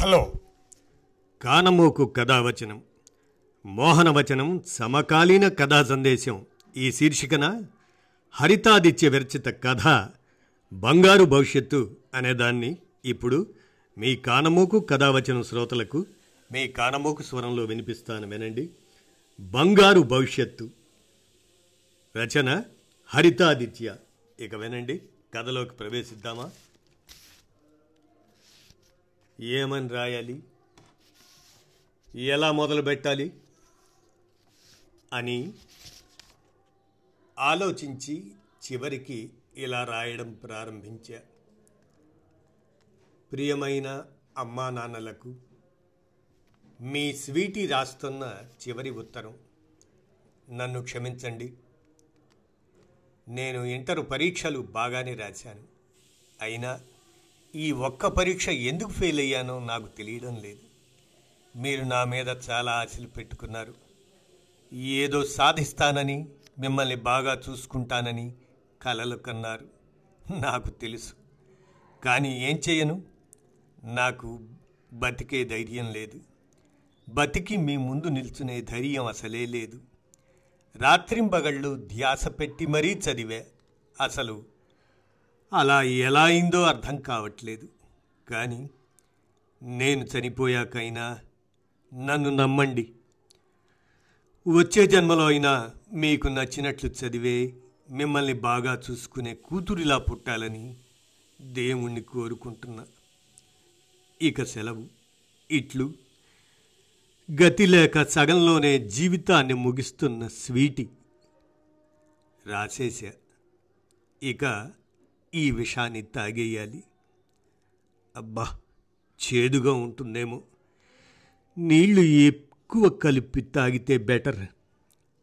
Hello. కానమోకు కథావచనం మోహనవచనం సమకాలీన కథా సందేశం. ఈ శీర్షికన హరితాదిత్య విరచిత కథ బంగారు భవిష్యత్తు అనేదాన్ని ఇప్పుడు మీ కానమోకు కథావచనం శ్రోతలకు మీ కానమోకు స్వరంలో వినిపిస్తాను వినండి బంగారు భవిష్యత్తు రచన హరితాదిత్య. ఇక వినండి కథలోకి ప్రవేశిద్దామా? ఏమని రాయాలి? ఎలా మొదలు పెట్టాలి? అని ఆలోచించి చివరికి ఇలా రాయడం ప్రారంభించా. ప్రియమైన అమ్మా నాన్నలకు మీ స్వీటీ రాస్తున్న చివరి ఉత్తరం నన్ను క్షమించండి. నేను ఇంటర్ పరీక్షలు బాగానే రాశాను. అయినా ఈ ఒక్క పరీక్ష ఎందుకు ఫెయిల్ అయ్యానో నాకు తెలియడం లేదు. మీరు నా మీద చాలా ఆశలు పెట్టుకున్నారు. ఏదో సాధిస్తానని మిమ్మల్ని బాగా చూసుకుంటానని కలలు కన్నారు. నాకు తెలుసు. కానీ ఏం చేయను? నాకు బతికే ధైర్యం లేదు. బతికి మీ ముందు నిల్చునే ధైర్యం అసలే లేదు. రాత్రింబగళ్ళు ధ్యాస పెట్టి మరీ చదివే. అసలు అలా ఎలా అయిందో అర్థం కావట్లేదు. కానీ నేను చనిపోయాకైనా నన్ను నమ్మండి. వచ్చే జన్మలో అయినా మీకు నచ్చినట్లు చదివే మిమ్మల్ని బాగా చూసుకునే కూతురిలా పుట్టాలని దేవుణ్ణి కోరుకుంటున్నా. ఇక సెలవు. ఇట్లు. గతి లేక సగంలోనే జీవితాన్ని ముగిస్తున్న స్వీటి. రాసేశా. ఇక ఈ విషాన్ని తాగేయాలి. అబ్బా చేదుగా ఉంటుందేమో. నీళ్ళు ఎక్కువ కలిపి తాగితే బెటర్.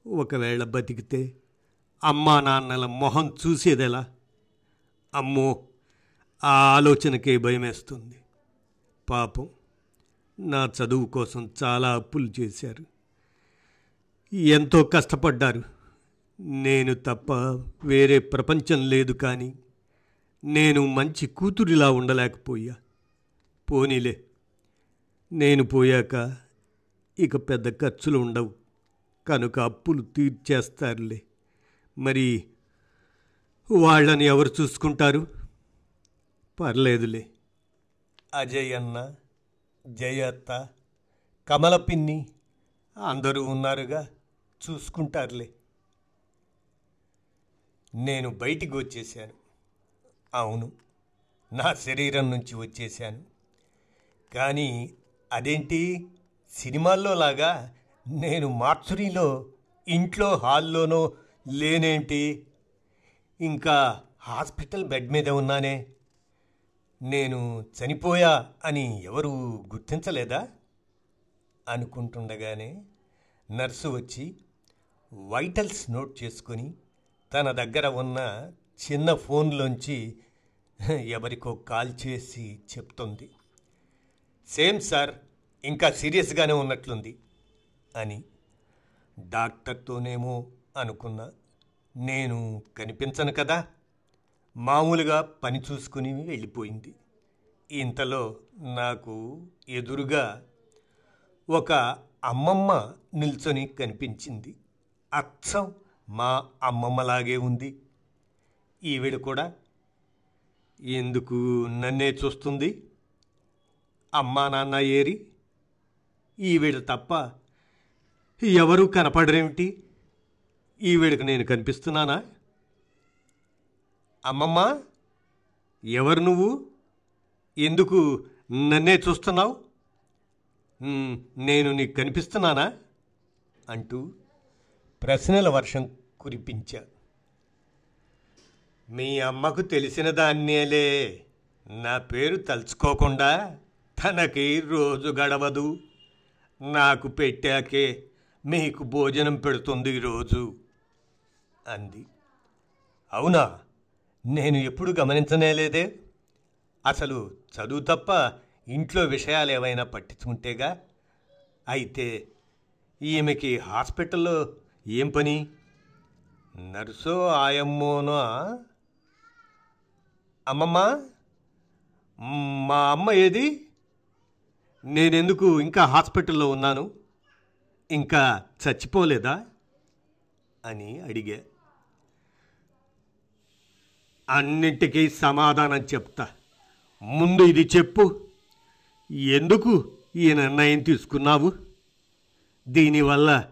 ఒకవేళ బతికితే అమ్మా నాన్నల మొహం చూసేదెలా? అమ్మో ఆ ఆలోచనకే భయమేస్తుంది. పాపం నా చదువు కోసం చాలా అప్పులు చేశారు. ఎంతో కష్టపడ్డారు. నేను తప్ప వేరే ప్రపంచం లేదు కానీ నేను మంచి కూతురిలా ఉండలేకపోయా. పోనీలే నేను పోయాక ఇక పెద్ద ఖర్చులు ఉండవు. కనుక అప్పులు తీర్చేస్తారులే. మరి వాళ్ళని ఎవరు చూసుకుంటారు? పర్లేదులే. అజయ్ అన్న జయత్త కమలపిన్ని అందరూ ఉన్నారుగా చూసుకుంటారులే. నేను బయటికి వచ్చేసాను అవును నా శరీరం నుంచి వచ్చేసాను కానీ అదేంటి? సినిమాల్లో లాగా నేను మార్చురీలో ఇంట్లో హాల్లోనో లేనేంటి? ఇంకా హాస్పిటల్ బెడ్ మీద ఉన్నానే. నేను చనిపోయా అని ఎవరు గుర్తించలేదా? అనుకుంటుండగానే నర్సు వచ్చి వైటల్స్ నోట్ చేసుకొని తన దగ్గర ఉన్న చిన్న ఫోన్లోంచి ఎవరికో కాల్ చేసి చెప్తుంది. సేమ్ సార్ ఇంకా సీరియస్గానే ఉన్నట్లుంది అని డాక్టర్తోనేమో అనుకున్నా. నేను కనిపించను కదా. మామూలుగా పని చూసుకుని వెళ్ళిపోయింది. ఇంతలో నాకు ఎదురుగా ఒక అమ్మమ్మ నిల్చొని కనిపించింది. అచ్చం మా అమ్మమ్మలాగే ఉంది. ఈవిడ కూడా ఎందుకు నన్నే చూస్తుంది? అమ్మా నాన్న ఏరి ఈవిడ తప్ప ఎవరూ కనపడరేమిటి? ఈవిడకు నేను కనిపిస్తున్నానా? అమ్మమ్మ ఎవరు నువ్వు? ఎందుకు నన్నే చూస్తున్నావు? నేను నీకు కనిపిస్తున్నానా? అంటూ ప్రశ్నల వర్షం కురిపించా మీ అమ్మకు తెలిసిన దాన్నేలే. నా పేరు తలుచుకోకుండా తనకి రోజు గడవదు. నాకు పెట్టాకే మీకు భోజనం పెడుతుంది రోజు అంది. అవునా? నేను ఎప్పుడు గమనించనేలేదే. అసలు చదువు తప్ప ఇంట్లో విషయాలు ఏవైనా పట్టించుకుంటేగా? అయితే ఈమెకి హాస్పిటల్లో ఏం పని? నర్సో ఆయమ్మోనో అమ్మమ్మ మా అమ్మ ఏది? నేనెందుకు ఇంకా హాస్పిటల్లో ఉన్నాను? ఇంకా చచ్చిపోలేదా? అని అడిగా. అన్నింటికీ సమాధానం చెప్తా. ముందు ఇది చెప్పు. ఎందుకు ఈ నిర్ణయం తీసుకున్నావు? దీనివల్ల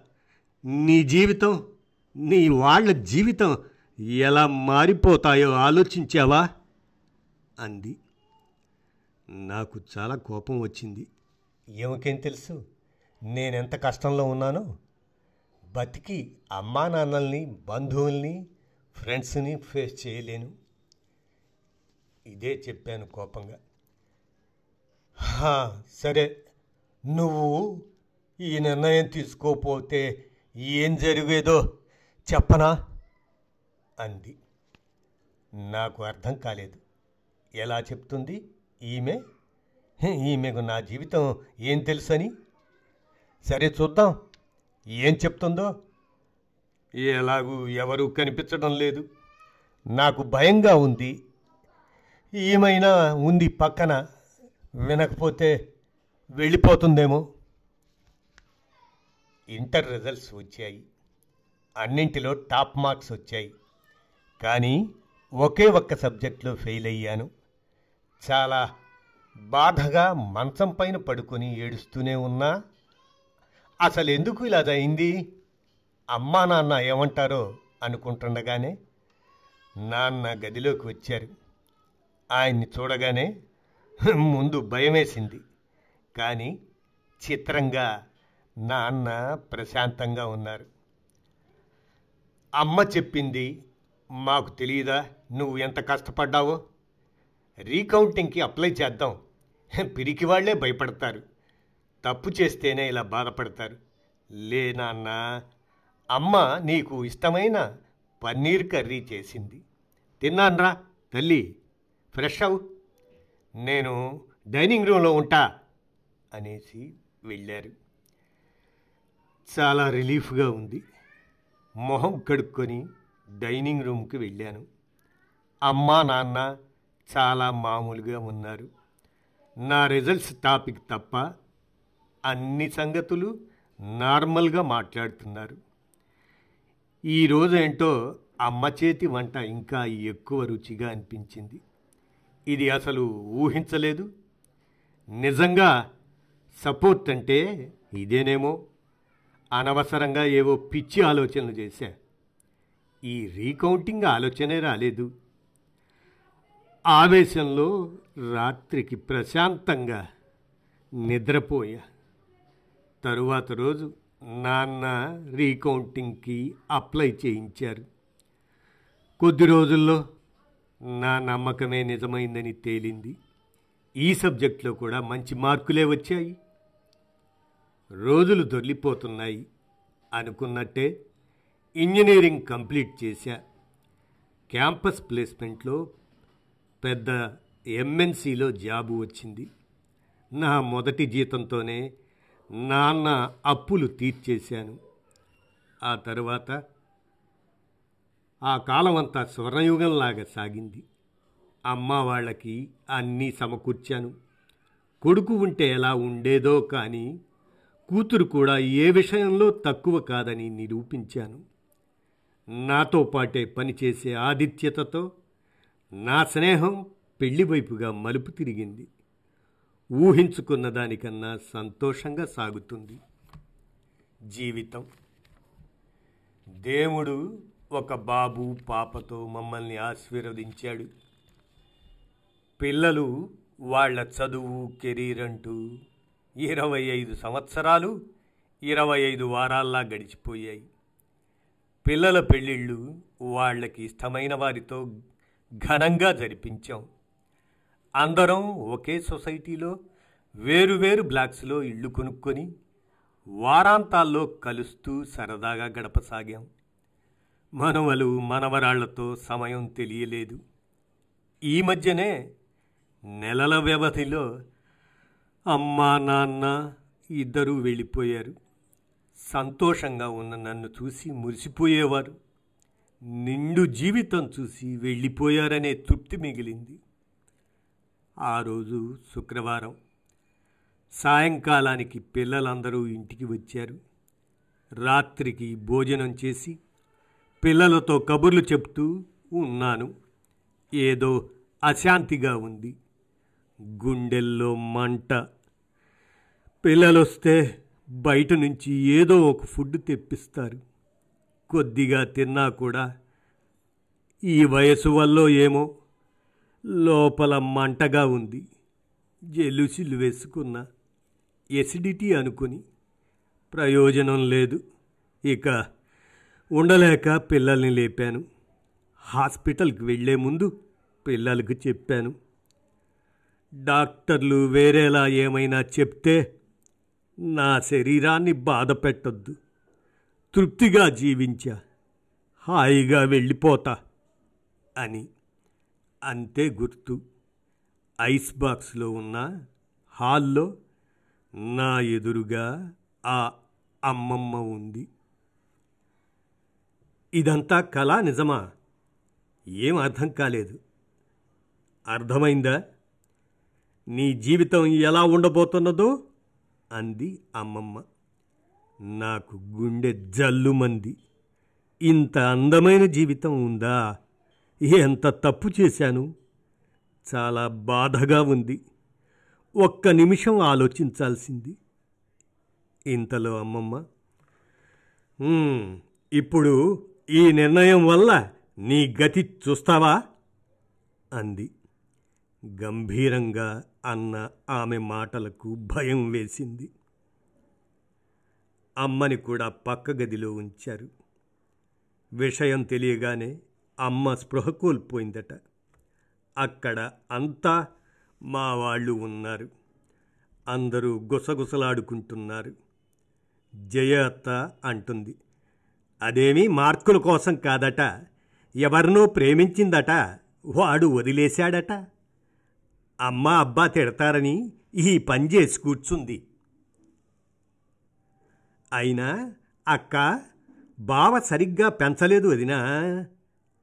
నీ జీవితం నీ వాళ్ళ జీవితం ఎలా మారిపోతాయో ఆలోచించావా? అంది. నాకు చాలా కోపం వచ్చింది. ఏమకేం తెలుసు? నేనెంత కష్టంలో ఉన్నానో? బతికి అమ్మా నాన్నల్ని బంధువుల్ని ఫ్రెండ్స్ని ఫేస్ చేయలేను. ఇదే చెప్పాను కోపంగా. సరే. నువ్వు ఈ నిర్ణయం తీసుకోపోతే ఏం జరిగేదో చెప్పనా? అంది. నాకు అర్థం కాలేదు. ఎలా చెప్తుంది? ఈమె? ఈమెకు నా జీవితం ఏం తెలుసని? సరే చూద్దాం. ఏం చెప్తుందో? ఎలాగూ ఎవరూ కనిపించడం లేదు. నాకు భయంగా ఉంది. ఏమైనా ఉంది పక్కన. వినకపోతే వెళ్ళిపోతుందేమో. ఇంటర్ రిజల్ట్స్ వచ్చాయి. అన్నింటిలో టాప్ మార్క్స్ వచ్చాయి. కానీ ఒకే ఒక్క సబ్జెక్ట్లో ఫెయిల్ అయ్యాను. చాలా బాధగా మంచం పైన పడుకొని ఏడుస్తూనే ఉన్నా అసలు ఎందుకు ఇలా అయింది? అమ్మా నాన్న ఏమంటారో అనుకుంటుండగానే నాన్న గదిలోకి వచ్చారు. ఆయన్ని చూడగానే ముందు భయమేసింది. కానీ చిత్రంగా నాన్న ప్రశాంతంగా ఉన్నారు. అమ్మ చెప్పింది మాకు తెలియదా నువ్వు ఎంత కష్టపడ్డావో? రీకౌంటింగ్కి అప్లై చేద్దాం. పిరికి వాళ్ళే భయపడతారు. తప్పు చేస్తేనే ఇలా బాధపడతారు. లే నాన్న అమ్మ నీకు ఇష్టమైన పన్నీర్ కర్రీ చేసింది. తిన్నాన్రా తల్లి ఫ్రెష్ అవు నేను డైనింగ్ రూమ్లో ఉంటా అనేసి వెళ్ళారు. చాలా రిలీఫ్గా ఉంది. మొహం కడుక్కొని డైనింగ్ రూమ్కి వెళ్ళాను. అమ్మా నాన్న చాలా మామూలుగా ఉన్నారు. నా రిజల్ట్స్ టాపిక్ తప్ప అన్ని సంగతులు నార్మల్గా మాట్లాడుతున్నారు. ఈరోజు ఏంటో అమ్మ చేతి వంట ఇంకా ఎక్కువ రుచిగా అనిపించింది. ఇది అసలు ఊహించలేదు. నిజంగా సపోర్ట్ అంటే ఇదేనేమో. అనవసరంగా ఏవో పిచ్చి ఆలోచనలు చేశా. ఈ రీకౌంటింగ్ ఆలోచనే రాలేదు. ఆవేశంలో రాత్రికి ప్రశాంతంగా నిద్రపోయా. తరువాత రోజు నాన్న రీకౌంటింగ్కి అప్లై చేయించారు. కొద్ది రోజుల్లో నా నమ్మకమే నిజమైందని తేలింది. ఈ సబ్జెక్ట్లో కూడా మంచి మార్కులే వచ్చాయి. రోజులు దొర్లిపోతున్నాయి అనుకున్నట్టే ఇంజనీరింగ్ కంప్లీట్ చేశా. క్యాంపస్ ప్లేస్మెంట్లో పెద్ద ఎంఎన్సిలో జాబు వచ్చింది. నా మొదటి జీతంతోనే నాన్న అప్పులు తీర్చేశాను. ఆ తరువాత ఆ కాలం అంతా స్వర్ణయుగంలాగా సాగింది. అమ్మ వాళ్ళకి అన్నీ సమకూర్చాను. కొడుకు ఉంటే ఎలా ఉండేదో కానీ కూతురు కూడా ఏ విషయంలో తక్కువ కాదని నిరూపించాను. నాతో పాటే పనిచేసే ఆదిత్యతతో నా స్నేహం పెళ్ళి వైపుగా మలుపు తిరిగింది. ఊహించుకున్న దానికన్నా సంతోషంగా సాగుతుంది. జీవితం. దేవుడు ఒక బాబు పాపతో మమ్మల్ని ఆశీర్వదించాడు. పిల్లలు వాళ్ళ చదువు కెరీర్ అంటూ ఇరవై ఐదు సంవత్సరాలు ఇరవై ఐదు వారాల్లా గడిచిపోయాయి. పిల్లల పెళ్ళిళ్ళు వాళ్ళకి ఇష్టమైన వారితో ఘనంగా జరిపించాం. అందరం ఒకే సొసైటీలో వేరువేరు బ్లాక్స్లో ఇళ్ళు కొనుక్కొని వారాంతాల్లో కలుస్తూ సరదాగా గడపసాగాం. మనవలు మనవరాళ్ళతో సమయం తెలియలేదు. ఈ మధ్యనే నెలల వ్యవధిలో అమ్మా నాన్న ఇద్దరూ వెళ్ళిపోయారు. సంతోషంగా ఉన్న నన్ను చూసి మురిసిపోయేవారు. నిండు జీవితం చూసి వెళ్ళిపోయారనే తృప్తి మిగిలింది. ఆ రోజు శుక్రవారం సాయంకాలానికి పిల్లలందరూ ఇంటికి వచ్చారు. రాత్రికి భోజనం చేసి పిల్లలతో కబుర్లు చెప్తూ ఉన్నాను. ఏదో అశాంతిగా ఉంది. గుండెల్లో మంట. పిల్లలొస్తే బయట నుంచి ఏదో ఒక ఫుడ్ తెప్పిస్తారు. కొద్దిగా తిన్నా కూడా ఈ వయసు వల్ల ఏమో లోపల మంటగా ఉంది. జెలుసిలు వేసుకున్న. ఎసిడిటీ అనుకుని ప్రయోజనం లేదు. ఇక ఉండలేక పిల్లల్ని లేపాను. హాస్పిటల్కి వెళ్ళే ముందు పిల్లలకు చెప్పాను. డాక్టర్లు వేరేలా ఏమైనా చెప్తే నా శరీరాన్ని బాధ పెట్టొద్దు తృప్తిగా జీవించా. హాయిగా వెళ్ళిపోతా. అని. అంతే గుర్తు. ఐస్ బాక్స్లో ఉన్న హాల్లో నా ఎదురుగా ఆ అమ్మమ్మ ఉంది. ఇదంతా కళ నిజమా? ఏం అర్థం కాలేదు. అర్థమైందా? నీ జీవితం ఎలా ఉండబోతున్నదో? అంది అమ్మమ్మ. నాకు గుండె జల్లుమంది. ఇంత అందమైన జీవితం ఉందా? ఎంత తప్పు చేశాను? చాలా బాధగా ఉంది. ఒక్క నిమిషం ఆలోచించాల్సింది. ఇంతలో అమ్మమ్మ ఇప్పుడు ఈ నిర్ణయం వల్ల నీ గతి చూస్తావా? అంది. గంభీరంగా అన్న ఆమె మాటలకు భయం వేసింది. అమ్మని కూడా పక్క గదిలో ఉంచారు. విషయం తెలియగానే అమ్మ స్పృహ కోల్పోయిందట. అక్కడ అంతా మా వాళ్ళు ఉన్నారు. అందరూ గుసగుసలాడుకుంటున్నారు. జయ అత్త అంటుంది అదేమీ మార్కుల కోసం కాదట. ఎవరినో ప్రేమించిందట. వాడు వదిలేశాడట. అమ్మ అబ్బా తిడతారని ఈ పని చేసి కూర్చుంది. అయినా అక్క బావ సరిగ్గా పెంచలేదు వదినా.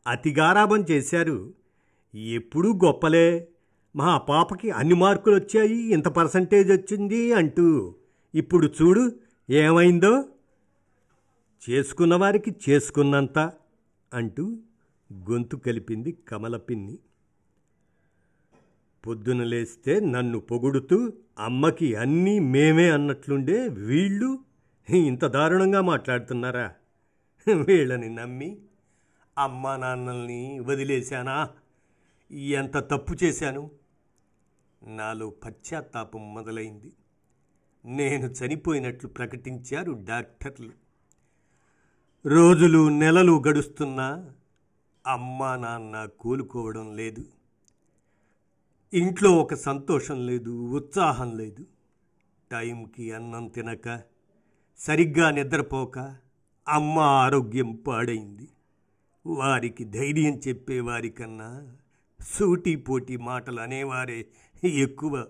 అతిగారాభం చేశారు. ఎప్పుడూ గొప్పలే. మా పాపకి అన్ని మార్కులు వచ్చాయి ఇంత పర్సంటేజ్ వచ్చింది అంటూ. ఇప్పుడు చూడు ఏమైందో? చేసుకున్న వారికి చేసుకున్నంత అంటూ గొంతు కలిపింది కమలపిన్ని పొద్దున లేస్తే నన్ను పొగుడుతూ అమ్మకి అన్నీ మేమే అన్నట్లుండే వీళ్ళు ఇంత దారుణంగా మాట్లాడుతున్నారా? వీళ్ళని నమ్మి అమ్మా నాన్నల్ని వదిలేశానా? ఎంత తప్పు చేశాను? నాలో పశ్చాత్తాపం మొదలైంది. నేను చనిపోయినట్లు ప్రకటించారు డాక్టర్లు. రోజులు నెలలు గడుస్తున్నా అమ్మా నాన్న కోలుకోవడం లేదు. ఇంట్లో ఒక సంతోషం లేదు ఉత్సాహం లేదు. టైంకి అన్నం తినక సరిగ్గా నిద్రపోక అమ్మ ఆరోగ్యం పాడైంది. వారికి ధైర్యం చెప్పేవారికన్నా సూటిపోటి మాటలు అనేవారే ఎక్కువ.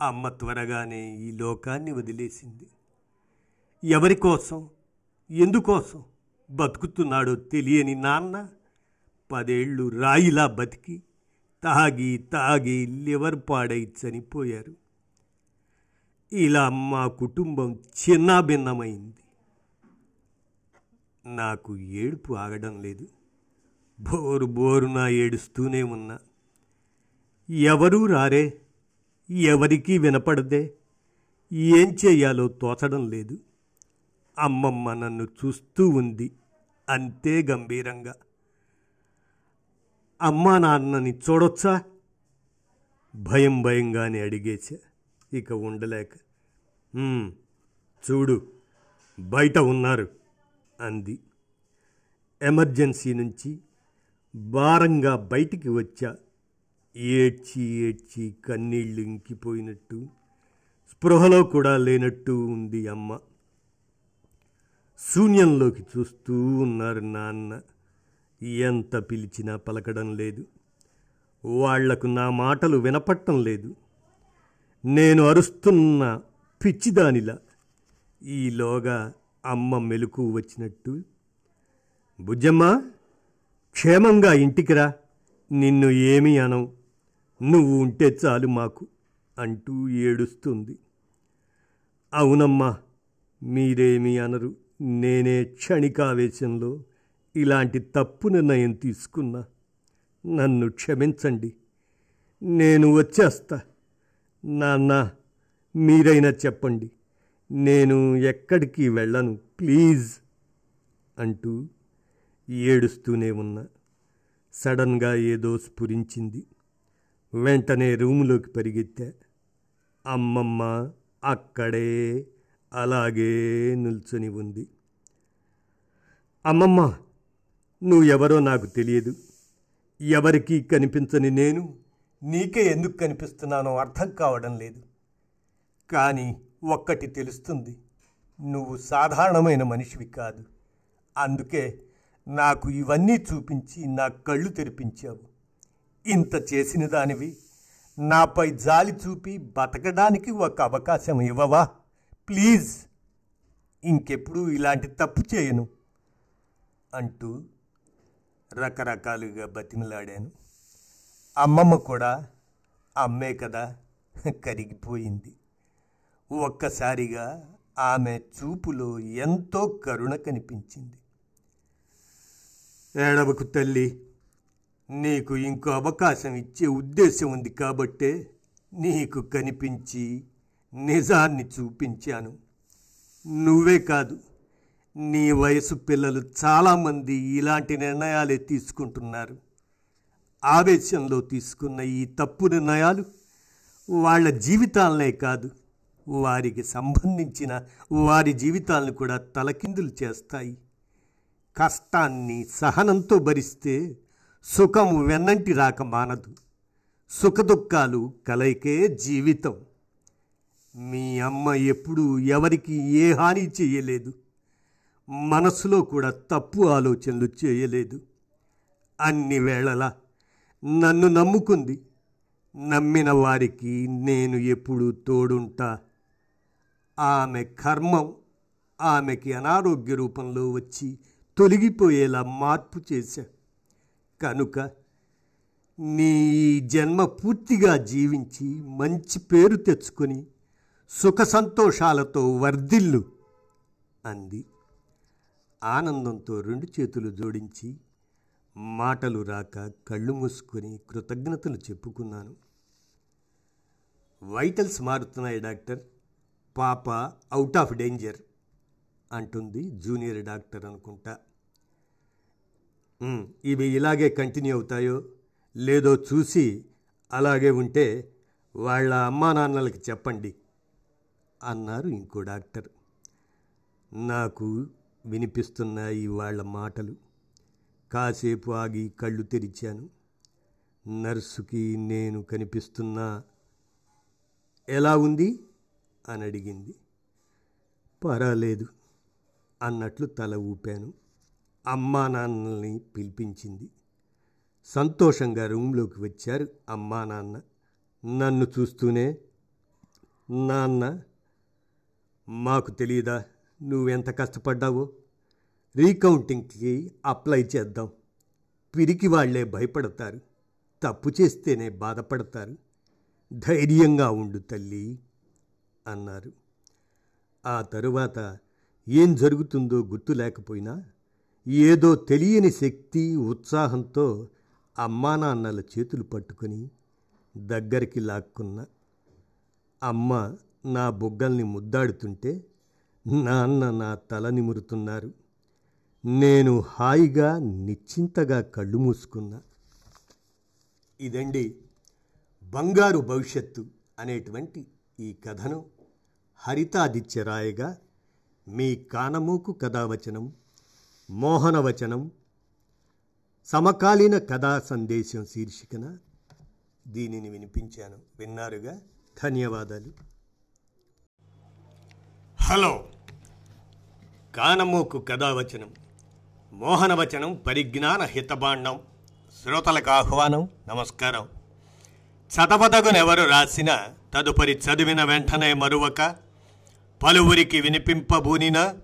అమ్మ త్వరగానే ఈ లోకాన్ని వదిలేసింది. ఎవరి కోసం? ఎందుకోసం? బతుకుతున్నాడో తెలియని నాన్న పదేళ్ళు రాయిలా బతికి తాగి తాగి లివర్ పాడై చనిపోయారు. ఇలా మా కుటుంబం చిన్నాభిన్నమైంది. నాకు ఏడుపు ఆగడం లేదు. బోరు బోరున ఏడుస్తూనే ఉన్నా. ఎవరూ రారే ఎవరికీ వినపడదే ఏం చేయాలో తోచడం లేదు. అమ్మమ్మ నన్ను చూస్తూ ఉంది అంతే గంభీరంగా. అమ్మా నాన్నని చూడొచ్చా? భయం భయంగానే అడిగేశా. ఇక ఉండలేక చూడు బయట ఉన్నారు అంది. ఎమర్జెన్సీ నుంచి భారంగా బయటికి వచ్చా. ఏడ్చి ఏడ్చి కన్నీళ్ళు ఇంకిపోయినట్టు స్పృహలో కూడా లేనట్టు ఉంది అమ్మ. శూన్యంలోకి చూస్తూ ఉన్నారు నాన్న. ఎంత పిలిచినా పలకడం లేదు. వాళ్ళకు నా మాటలు వినపట్టం లేదు. నేను అరుస్తున్న పిచ్చిదానిలా. ఈలోగా అమ్మ మెలకు వచ్చినట్టు. బుజ్జమ్మ క్షేమంగా ఇంటికి రా. నిన్ను ఏమీ అనం నువ్వు ఉంటే చాలు మాకు అంటూ ఏడుస్తుంది. అవునమ్మా మీరేమీ అనరు. నేనే క్షణికావేశంలో ఇలాంటి తప్పు నిర్ణయం తీసుకున్నా. నన్ను క్షమించండి. నేను వచ్చేస్తా. నాన్న మీరైనా చెప్పండి. నేను ఎక్కడికి వెళ్ళను ప్లీజ్ అంటూ ఏడుస్తూనే ఉన్నా. సడన్గా ఏదో స్ఫురించింది. వెంటనే రూములోకి పరిగెత్తా. అమ్మమ్మ అక్కడే అలాగే నిల్చొని ఉంది. అమ్మమ్మ నువ్వెవరో నాకు తెలియదు. ఎవరికీ కనిపించని నేను నీకే ఎందుకు కనిపిస్తున్నానో అర్థం కావడం లేదు. కానీ ఒక్కటి తెలుస్తుంది. నువ్వు సాధారణమైన మనిషివి కాదు. అందుకే నాకు ఇవన్నీ చూపించి నా కళ్ళు తెరిపించావు. ఇంత చేసిన దానివి నాపై జాలి చూపి బతకడానికి ఒక అవకాశం ఇవ్వవా? ప్లీజ్. ఇంకెప్పుడు ఇలాంటి తప్పు చేయను. అంటూ రకరకాలుగా బతిమిలాడాను. అమ్మమ్మ కూడా అమ్మే కదా కరిగిపోయింది. ఒక్కసారిగా ఆమె చూపులో ఎంతో కరుణ కనిపించింది. ఏడవకు తల్లి నీకు ఇంకో అవకాశం ఇచ్చే ఉద్దేశం ఉంది కాబట్టే నీకు కనిపించి నిజాన్ని చూపించాను. నువ్వే కాదు నీ వయసు పిల్లలు చాలామంది ఇలాంటి నిర్ణయాలే తీసుకుంటున్నారు. ఆవేశంలో తీసుకున్న ఈ తప్పు నిర్ణయాలు వాళ్ళ జీవితాలనే కాదు వారికి సంబంధించిన వారి జీవితాలను కూడా తలకిందులు చేస్తాయి. కష్టాన్ని సహనంతో భరిస్తే సుఖం వెన్నంటి రాక మానదు. సుఖదుఖాలు కలయికే జీవితం. మీ అమ్మ ఎప్పుడూ ఎవరికి ఏ హాని చేయలేదు. మనసులో కూడా తప్పు ఆలోచనలు చేయలేదు. అన్ని వేళలా నన్ను నమ్ముకుంది. నమ్మిన వారికి నేను ఎప్పుడూ తోడుంటా. ఆమె కర్మం ఆమెకి అనారోగ్య రూపంలో వచ్చి తొలగిపోయేలా మార్పు చేశా. కనుక నీ జన్మ పూర్తిగా జీవించి మంచి పేరు తెచ్చుకొని సుఖ సంతోషాలతో వర్ధిల్లు అంది. ఆనందంతో రెండు చేతులు జోడించి మాటలు రాక కళ్ళు మూసుకొని కృతజ్ఞతలు చెప్పుకున్నాను. వైటల్స్ మారుతున్నాయి డాక్టర్. పాప అవుట్ ఆఫ్ డేంజర్ అంటుంది జూనియర్ డాక్టర్ అనుకుంటా. ఇవి ఇలాగే కంటిన్యూ అవుతాయో లేదో చూసి అలాగే ఉంటే వాళ్ళ అమ్మా నాన్నలకి చెప్పండి అన్నారు ఇంకో డాక్టర్. నాకు వినిపిస్తున్నాయి వాళ్ళ మాటలు. కాసేపు ఆగి కళ్ళు తెరిచాను. నర్సుకి నేను కనిపిస్తున్నా ఎలా ఉంది? అని అడిగింది. పర్వాలేదు అన్నట్లు తల ఊపాను. అమ్మా నాన్నల్ని పిలిపించింది. సంతోషంగా రూమ్లోకి వచ్చారు అమ్మా నాన్న. నన్ను చూస్తూనే నాన్న మాకు తెలియదా నువ్వెంత కష్టపడ్డావో? రీకౌంటింగ్కి అప్లై చేద్దాం. పిరికి వాళ్ళే భయపడతారు. తప్పు చేస్తేనే బాధపడతారు. ధైర్యంగా ఉండు తల్లి అన్నారు. ఆ తరువాత ఏం జరుగుతుందో గుర్తు లేకపోయినా ఏదో తెలియని శక్తి ఉత్సాహంతో అమ్మా నాన్నల చేతులు పట్టుకొని దగ్గరికి లాక్కున్న అమ్మ నా బుగ్గల్ని ముద్దాడుతుంటే నాన్న నా తల నిమురుతున్నారు. నేను హాయిగా నిశ్చింతగా కళ్ళు మూసుకున్నా. ఇదండి బంగారు భవిష్యత్తు అనేటువంటి ఈ కథను. హరితాదిత్య రాయగా మీ కానమూకు కథావచనం మోహనవచనం సమకాలీన కథా సందేశం శీర్షికన దీనిని వినిపించాను. విన్నారుగా? ధన్యవాదాలు. హలో. కానమూకు కథావచనం. మోహనవచనం పరిజ్ఞాన హితబాండం శ్రోతలకు ఆహ్వానం నమస్కారం. చదవదగునెవరు రాసిన తదుపరి చదివిన వెంటనే మరువక పలువురికి వినిపింపబూనిన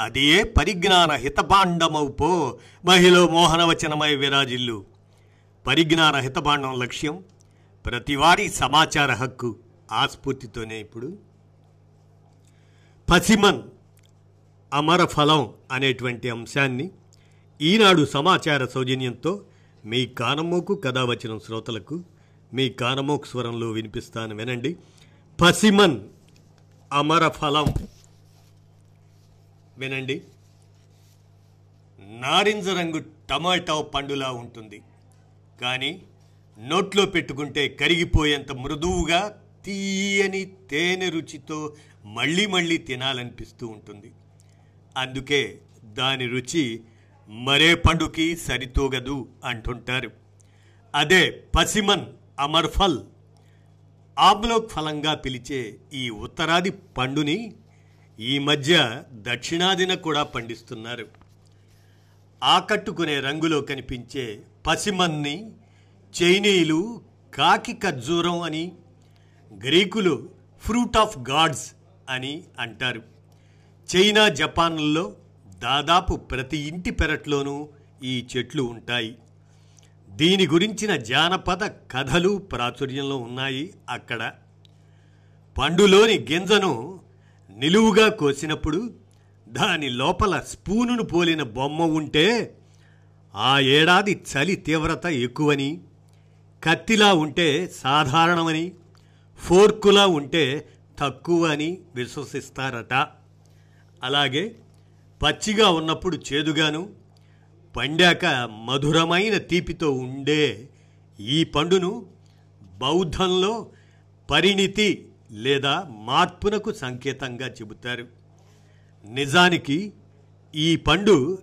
అదియే పరిజ్ఞాన హితబాండమౌపో మహిళ మోహనవచనమై విరాజిల్లు. పరిజ్ఞాన హితబాండం లక్ష్యం ప్రతివారీ సమాచార హక్కు ఆస్ఫూర్తితోనే ఇప్పుడు. పసిమన్ అమర ఫలం అనేటువంటి అంశాన్ని ఈనాడు సమాచార సౌజన్యంతో మీ కానమోకు కథావచనం శ్రోతలకు మీ కానమోకు స్వరంలో వినిపిస్తాను వినండి. పసిమన్ అమర ఫలం వినండి. నారింజ రంగు టమాటా పండులా ఉంటుంది. కానీ నోట్లో పెట్టుకుంటే కరిగిపోయేంత మృదువుగా తీయని తేనె రుచితో మళ్ళీ మళ్ళీ తినాలనిపిస్తూ ఉంటుంది. అందుకే దాని రుచి మరే పండుకి సరితూగదు అంటుంటారు. అదే పసిమన్ అమర్ఫల్ ఆబ్లోక్ ఫలంగా పిలిచే ఈ ఉత్తరాది పండుని ఈ మధ్య దక్షిణాదిన కూడా పండిస్తున్నారు. ఆకట్టుకునే రంగులో కనిపించే పసిమన్ని చైనీయులు కాకి ఖర్జూరం అని గ్రీకులు ఫ్రూట్ ఆఫ్ గాడ్స్ అని అంటారు. చైనా జపాన్లలో దాదాపు ప్రతి ఇంటి పెరట్లోనూ ఈ చెట్లు ఉంటాయి. దీని గురించిన జానపద కథలు ప్రాచుర్యంలో ఉన్నాయి అక్కడ. పండులోని గింజను నిలువుగా కోసినప్పుడు దాని లోపల స్పూనును పోలిన బొమ్మ ఉంటే ఆ ఏడాది చలి తీవ్రత ఎక్కువని కత్తిలా ఉంటే సాధారణమని ఫోర్కులా ఉంటే తక్కువ అని విశ్వసిస్తారట. అలాగే పచ్చిగా ఉన్నప్పుడు చేదుగాను పండాక మధురమైన తీపితో ఉండే ఈ పండును బౌద్ధంలో పరిణితి లేదా మార్పునకు సంకేతంగా చెబుతారు. నిజానికి ఈ పండు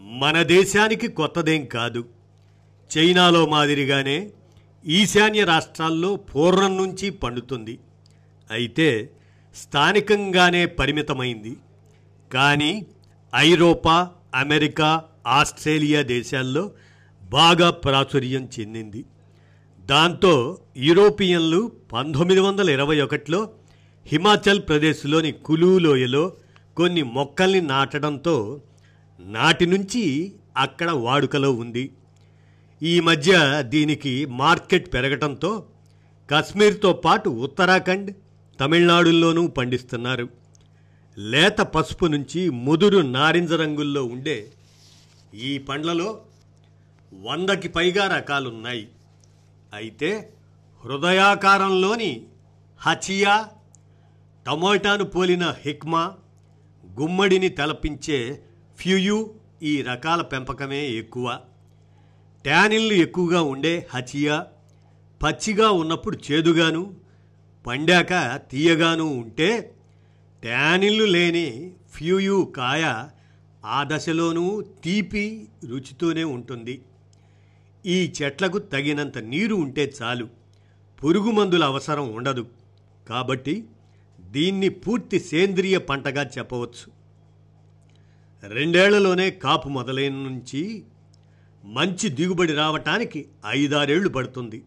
మన దేశానికి కొత్తదేం కాదు. చైనాలో మాదిరిగానే ఈశాన్య రాష్ట్రాల్లో పూర్వం నుంచి పండుతుంది. అయితే స్థానికంగానే పరిమితమైంది. కానీ ఐరోపా అమెరికా ఆస్ట్రేలియా దేశాల్లో బాగా ప్రాచుర్యం చెందింది. దాంతో యూరోపియన్లు పంతొమ్మిది వందల ఇరవై ఒకటిలో హిమాచల్ ప్రదేశ్లోని కులు లోయలో కొన్ని మొక్కల్ని నాటడంతో నాటి నుంచి అక్కడ వాడుకలో ఉంది. ఈ మధ్య దీనికి మార్కెట్ పెరగటంతో కశ్మీర్తో పాటు ఉత్తరాఖండ్ తమిళనాడుల్లోనూ పండిస్తున్నారు. లేత పసుపు నుంచి ముదురు నారింజ రంగుల్లో ఉండే ఈ పండ్లలో వందకి పైగా రకాలున్నాయి. అయితే హృదయాకారంలోని హచియా టమోటాను పోలిన హిక్మా గుమ్మడిని తలపించే ఫ్యూయు ఈ రకాల పెంపకమే ఎక్కువ. ట్యానిన్లు ఎక్కువగా ఉండే హచియా పచ్చిగా ఉన్నప్పుడు చేదుగాను పండాక తీయగాను ఉంటే ట్యానిన్లు లేని ఫ్యూయు కాయ ఆ దశలోనూ తీపి రుచితోనే ఉంటుంది. ఈ చెట్లకు తగినంత నీరు ఉంటే చాలు. పురుగు మందుల అవసరం ఉండదు. కాబట్టి దీన్ని పూర్తి సేంద్రియ పంటగా చెప్పవచ్చు. రెండేళ్ళలోనే కాపు మొదలైన నుంచి మంచి దిగుబడి రావటానికి ఐదారేళ్ళు పడుతుంది.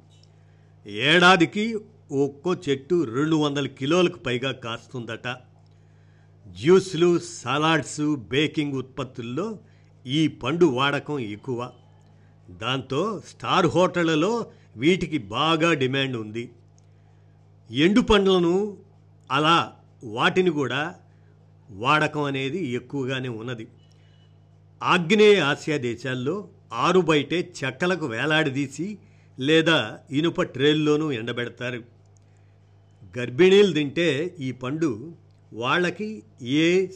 ఏడాదికి ఒక్కో చెట్టు రెండు వందల కిలోలకు పైగా కాస్తుందట. జ్యూస్లు సలాడ్స్ బేకింగ్ ఉత్పత్తుల్లో ఈ పండు వాడకం ఎక్కువ. దాంతో స్టార్ హోటళ్ళలో వీటికి బాగా డిమాండ్ ఉంది. ఎండు పండ్లను అలా వాటిని కూడా వాడకం అనేది ఎక్కువగానే ఉన్నది. ఆగ్నేయ ఆసియా దేశాల్లో ఆరు బయటే చెక్కలకు వేలాడదీసి లేదా ఇనుప ట్రేల్లోనూ ఎండబెడతారు. గర్భిణీలు తింటే ఈ పండు వాళ్ళకి ఏ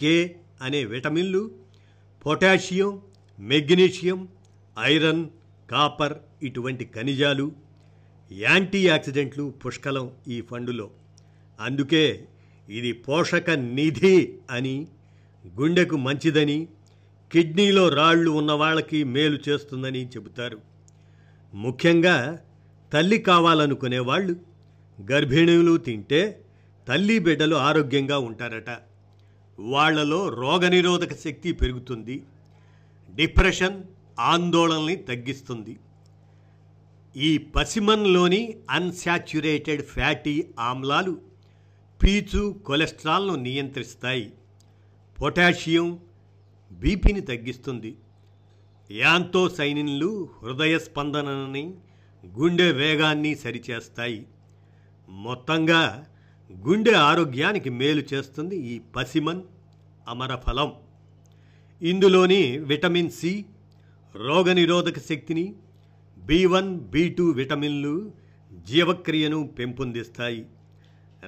కే అనే విటమిన్లు పొటాషియం మెగ్నీషియం ఐరన్ కాపర్ ఇటువంటి ఖనిజాలు యాంటీ ఆక్సిడెంట్లు పుష్కలం ఈ ఫండులో. అందుకే ఇది పోషక నిధి అని గుండెకు మంచిదని కిడ్నీలో రాళ్ళు ఉన్న వాళ్ళకి మేలు చేస్తుందని చెబుతారు. ముఖ్యంగా తల్లి కావాలనుకునే వాళ్ళు గర్భిణీలు తింటే తల్లి బిడ్డలు ఆరోగ్యంగా ఉంటారట. వాళ్ళలో రోగనిరోధక శక్తి పెరుగుతుంది. డిప్రెషన్ ఆందోళనని తగ్గిస్తుంది. ఈ పసిమన్లోని అన్సాచ్యురేటెడ్ ఫ్యాటీ ఆమ్లాలు పీచు కొలెస్ట్రాల్ను నియంత్రిస్తాయి. పొటాషియం బీపీని తగ్గిస్తుంది. యాంతోసైనిన్లు హృదయ స్పందనని గుండె వేగాన్ని సరిచేస్తాయి. మొత్తంగా గుండె ఆరోగ్యానికి మేలు చేస్తుంది ఈ పసిమన్ అమరఫలం. ఇందులోని విటమిన్ సి రోగనిరోధక శక్తిని బి వన్ బి టూ విటమిన్లు జీవక్రియను పెంపొందిస్తాయి.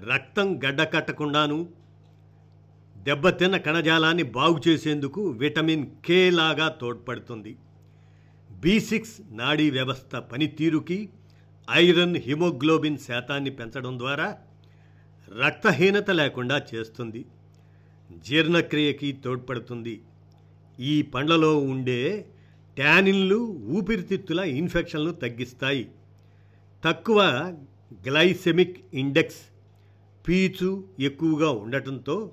రక్తం గడ్డకట్టకుండాను దెబ్బతిన్న కణజాలాన్ని బాగు చేసేందుకు విటమిన్ కే లాగా తోడ్పడుతుంది. బి సిక్స్ నాడీ వ్యవస్థ పనితీరుకి ఐరన్ హిమోగ్లోబిన్ శాతాన్ని పెంచడం ద్వారా రక్తహీనత లేకుండా చేస్తుంది. జీర్ణక్రియకి తోడ్పడుతుంది. ఈ పండ్లలో ఉండే ట్యానిన్లు ఊపిరితిత్తుల ఇన్ఫెక్షన్లు తగ్గిస్తాయి. తక్కువ గ్లైసెమిక్ ఇండెక్స్ పీచు ఎక్కువగా ఉండటంతో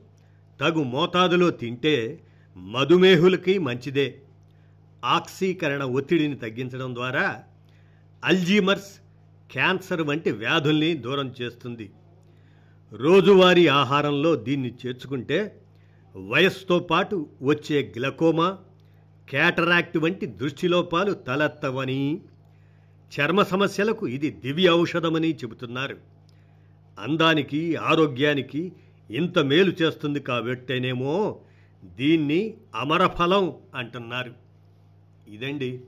తగు మోతాదులో తింటే మధుమేహులకి మంచిదే. ఆక్సీకరణ ఒత్తిడిని తగ్గించడం ద్వారా అల్జీమర్స్ క్యాన్సర్ వంటి వ్యాధుల్ని దూరం చేస్తుంది. రోజువారీ ఆహారంలో దీన్ని చేర్చుకుంటే వయస్సుతో పాటు వచ్చే గ్లకోమా క్యాటరాక్ట్ వంటి దృష్టిలోపాలు తలెత్తవని. చర్మ సమస్యలకు ఇది దివ్య ఔషధమని చెబుతున్నారు. అందానికి ఆరోగ్యానికి ఇంత మేలు చేస్తుంది కాబట్టేనేమో దీన్ని అమరఫలం అంటున్నారు. ఇదండి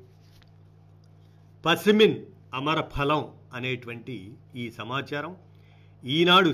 పసిమిన్ అమరఫలం అనేటువంటి ఈ సమాచారం. ఈనాడు